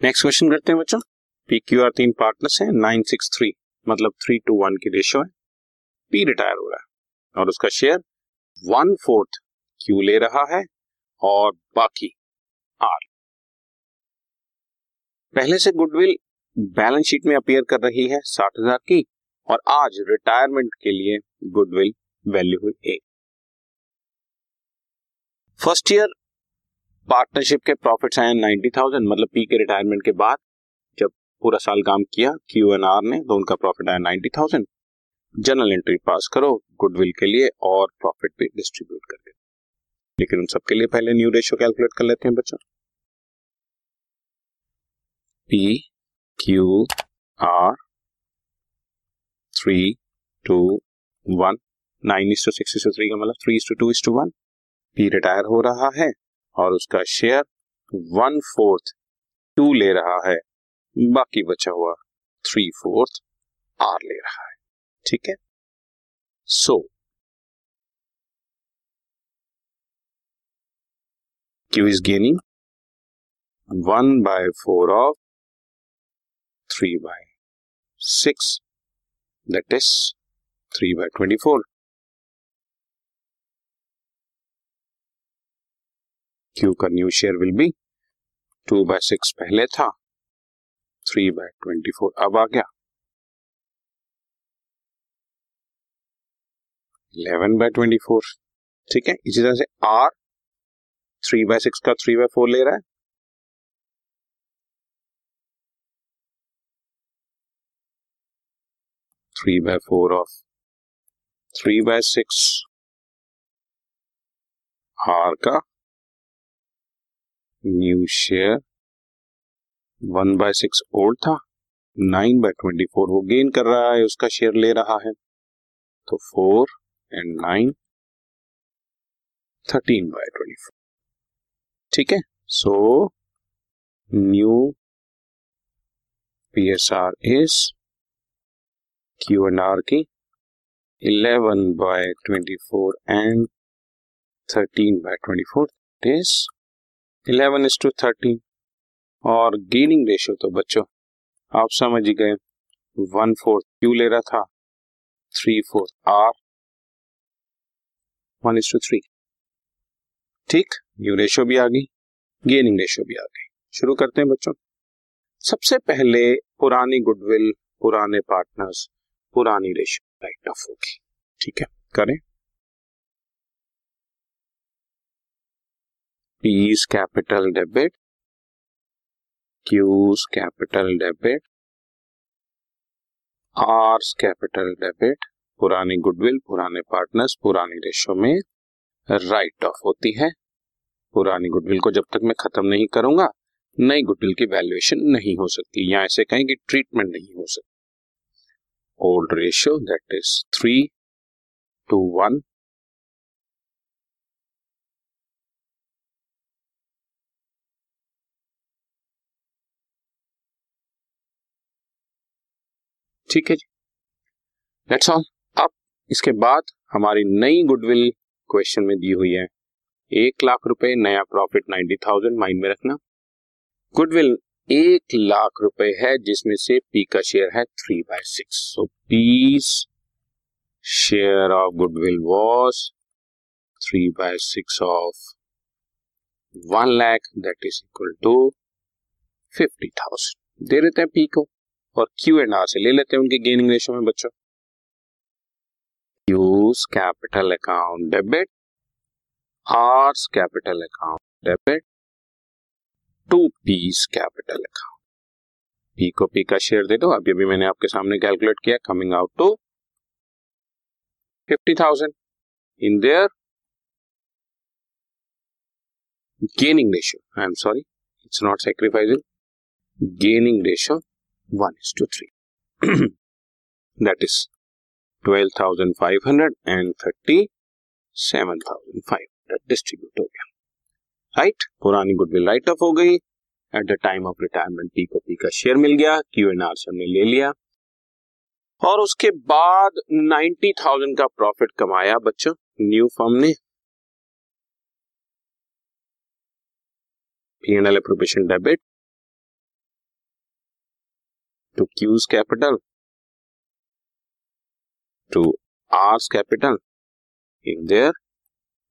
Next question करते हैं बच्चों। पी क्यू आर तीन पार्टनर्स हैं नाइन सिक्स थ्री मतलब थ्री टू वन की रेशियो है। पी रिटायर हो रहा है। और उसका शेयर वन फोर्थ क्यू ले रहा है और बाकी आर पहले से गुडविल बैलेंस शीट में अपियर कर रही है साठ हज़ार की और आज रिटायरमेंट के लिए गुडविल वैल्यू हुई एक। फ़र्स्ट ईयर पार्टनरशिप के प्रॉफिट्स आए नाइन्टी थाउज़ेंड मतलब पी के रिटायरमेंट के बाद, जब पूरा साल काम किया, क्यू एन आर ने तो उनका प्रॉफिट आया ninety thousand. General entry pass करो, गुडविल के लिए और प्रॉफिट भी डिस्ट्रीब्यूट कर दे। लेकिन उन सबके लिए पहले न्यू रेशियो कैलकुलेट कर लेते हैं बच्चों। P, Q, R, three, two, one, nine is to six to three का मतलब three is to two two is to. P retire हो रहा है और उसका शेयर वन फोर्थ टू ले रहा है। बाकी बचा हुआ थ्री फोर्थ आर ले रहा है। ठीक है? So Q is gaining one by four of three by six that is three by twenty four Q का new share will be two by six पहले था थ्री बाय ट्वेंटी फोर अब आ गया। इलेवन बाय ट्वेंटी फोर ठीक है? इसी तरह से आर थ्री बाय सिक्स का थ्री बाय फोर ले रहा है। Three by four of three by six R का new share one by six old था, नाइन बाय ट्वेंटी फोर वो गेन कर रहा है, उसका शेयर ले रहा है। तो four and nine, thirteen by twenty four. ठीक है so new P S R is Q and R की eleven by twenty four and thirteen by twenty four is eleven is to thirteen. और gaining ratio तो बच्चों, आप समझ ही गए, one fourth Q ले रहा था, three fourth R, one is to three. ठीक न्यू रेशियो भी आ गई, गेनिंग रेशियो भी आ गई। शुरू करते हैं बच्चों। सबसे पहले पुरानी गुडविल, पुराने पार्टनर्स, पुरानी रेशियो, राइट ऑफ़ होगी। ठीक है, करें। P's capital debit Q's capital debit R's capital debit पुरानी गुडविल पुराने पार्टनर्स पुरानी रेशो में राइट ऑफ़ होती है। पुरानी गुडविल को जब तक मैं खत्म नहीं करूँगा, नई गुडविल की वैल्यूएशन नहीं हो सकती, या ऐसे कहें कि ट्रीटमेंट नहीं हो सकती। Old ratio that is three two one ठीक है जी। लेट्स ऑल अब इसके बाद हमारी नई गुडविल क्वेश्चन में दी हुई है। एक लाख रुपए, नया प्रॉफिट नाइन्टी थाउज़ेंड माइंड में रखना। गुडविल एक लाख रुपए है, जिसमें से पी का शेयर है three by six so P's share of goodwill was three by six of one lakh that is equal to fifty thousand दे देते हैं पी को। और क्यू एंड आर से ले लेते हैं उनके गेनिंग रेशियो में, बच्चों। Q's capital account debit R's capital account debit to P's capital account P को पी का शेयर दे दो। अभी अभी मैंने आपके सामने कैलकुलेट किया coming out to fifty thousand in their gaining ratio I am sorry it's not sacrificing gaining ratio one is to three that is twelve thousand five hundred and thirty seven thousand five hundred distribute हो गया right right? पुरानी goodwill right off हो गई at the time of retirement P को P का share मिल गया Q N R से हमने ले लिया और उसके बाद नाइन्टी थाउज़ेंड का प्रॉफिट कमाया बच्चों न्यू फर्म ने P N L appropriation debit to Q's capital to R's capital in their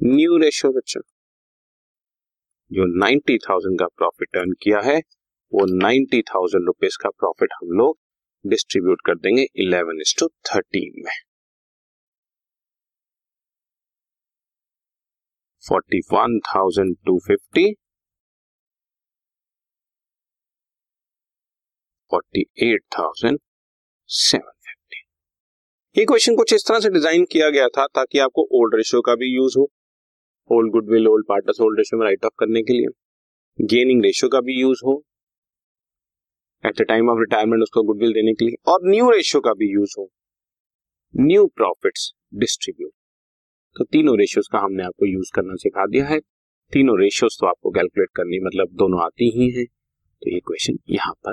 new ratio बच्चों जो 90,000 का प्रॉफिट अर्न किया है वो 90,000 रुपीज़ का प्रॉफिट हम लोग डिस्ट्रीब्यूट कर देंगे इलेवन इज़ टू थर्टीन में। 41,250 ये क्वेश्चन कुछ इस तरह से डिज़ाइन किया गया था ताकि आपको ओल्ड रेशियो का भी यूज़ हो। Old goodwill old partners old ratio में राइट ऑफ़ करने के लिए गेनिंग रेशियो का भी यूज़ हो। At the time of retirement उसको गुडविल देने के लिए और न्यू रेशियो का भी यूज़ हो। न्यू प्रॉफिट्स डिस्ट्रीब्यूट तो तीनों रेशियोज का हमने आपको यूज़ करना सिखा दिया है। तीनों रेशियोज तो आपको कैलकुलेट करनी मतलब दोनों आती ही हैं। तो ये क्वेश्चन यहाँ पर